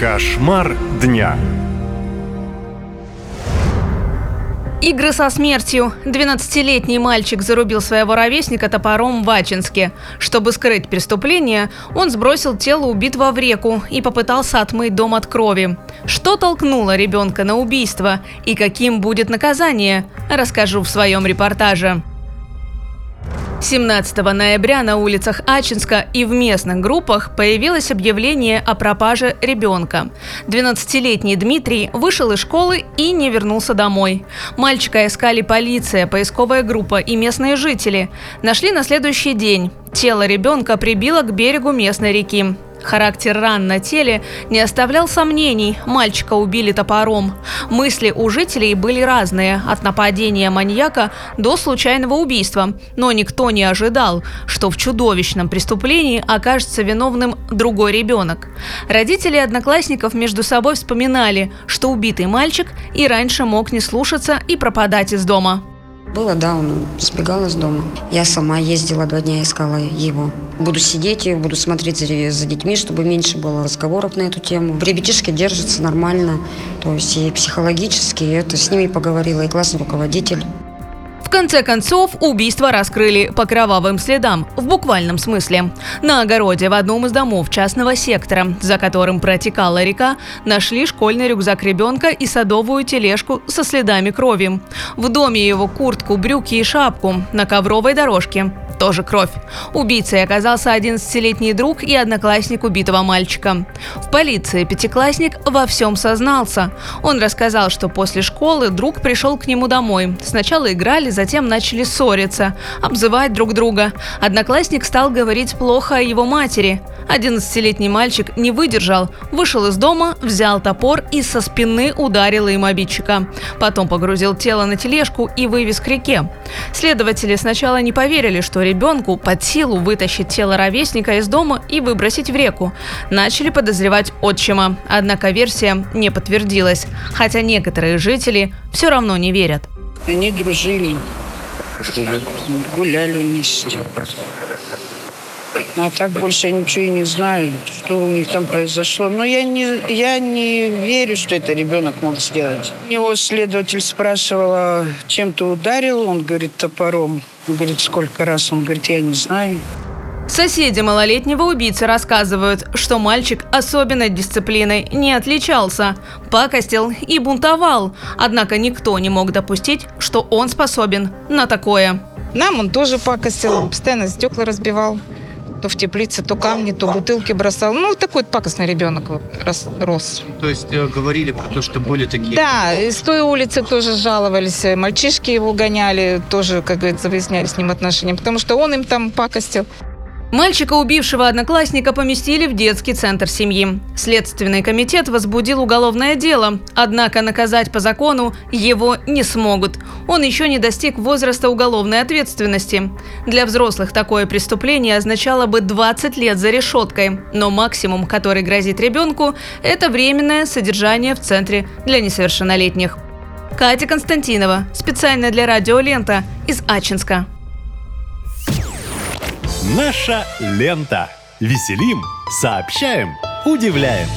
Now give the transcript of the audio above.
Кошмар дня. Игры со смертью. 12-летний мальчик зарубил своего ровесника топором в Ачинске. Чтобы скрыть преступление, он сбросил тело убитого в реку и попытался отмыть дом от крови. Что толкнуло ребенка на убийство и каким будет наказание, расскажу в своем репортаже. 17 ноября на улицах Ачинска и в местных группах появилось объявление о пропаже ребенка. 12-летний Дмитрий вышел из школы и не вернулся домой. Мальчика искали полиция, поисковая группа и местные жители. Нашли на следующий день. Тело ребенка прибило к берегу местной реки. Характер ран на теле не оставлял сомнений, мальчика убили топором. Мысли у жителей были разные, от нападения маньяка до случайного убийства. Но никто не ожидал, что в чудовищном преступлении окажется виновным другой ребенок. Родители одноклассников между собой вспоминали, что убитый мальчик и раньше мог не слушаться и пропадать из дома. Было, да, он сбегал из дома. Я сама ездила два дня, искала его. Буду сидеть и буду смотреть за, за детьми, чтобы меньше было разговоров на эту тему. Ребятишки держатся нормально, то есть и психологически, и это с ними поговорила и классный руководитель. В конце концов, убийство раскрыли по кровавым следам, в буквальном смысле. На огороде в одном из домов частного сектора, за которым протекала река, нашли школьный рюкзак ребенка и садовую тележку со следами крови. В доме его куртку, брюки и шапку на ковровой дорожке тоже кровь. Убийцей оказался 11-летний друг и одноклассник убитого мальчика. В полиции пятиклассник во всем сознался. Он рассказал, что после школы друг пришел к нему домой. Сначала играли, затем начали ссориться, обзывать друг друга. Одноклассник стал говорить плохо о его матери. 11-летний мальчик не выдержал, вышел из дома, взял топор и со спины ударил им обидчика. Потом погрузил тело на тележку и вывез к реке. Следователи сначала не поверили, что ребенку под силу вытащить тело ровесника из дома и выбросить в реку. Начали подозревать отчима, однако версия не подтвердилась, хотя некоторые жители все равно не верят. Они дружили, гуляли вместе. А так больше я ничего и не знаю, что у них там произошло. Но я не, я не верю, что это ребенок мог сделать. Его следователь спрашивала, чем ты ударил? Он говорит, топором. Он говорит, сколько раз? Он говорит, я не знаю. Соседи малолетнего убийцы рассказывают, что мальчик особенной дисциплиной не отличался, пакостил и бунтовал, однако никто не мог допустить, что он способен на такое. Нам он тоже пакостил, постоянно стекла разбивал. То в теплице, то камни, то бутылки бросал. Ну, такой вот пакостный ребенок рос. рос. То есть э, говорили про то, что были такие... Да, и с той улицы тоже жаловались. Мальчишки его гоняли, тоже, как говорится, выясняли с ним отношения, потому что он им там пакостил. Мальчика, убившего одноклассника, поместили в детский центр семьи. Следственный комитет возбудил уголовное дело, однако наказать по закону его не смогут. Он еще не достиг возраста уголовной ответственности. Для взрослых такое преступление означало бы 20 лет за решеткой, но максимум, который грозит ребенку, это временное содержание в центре для несовершеннолетних. Катя Константинова, специально для радио «Лента» из Ачинска. Наша лента. Веселим, сообщаем, удивляем.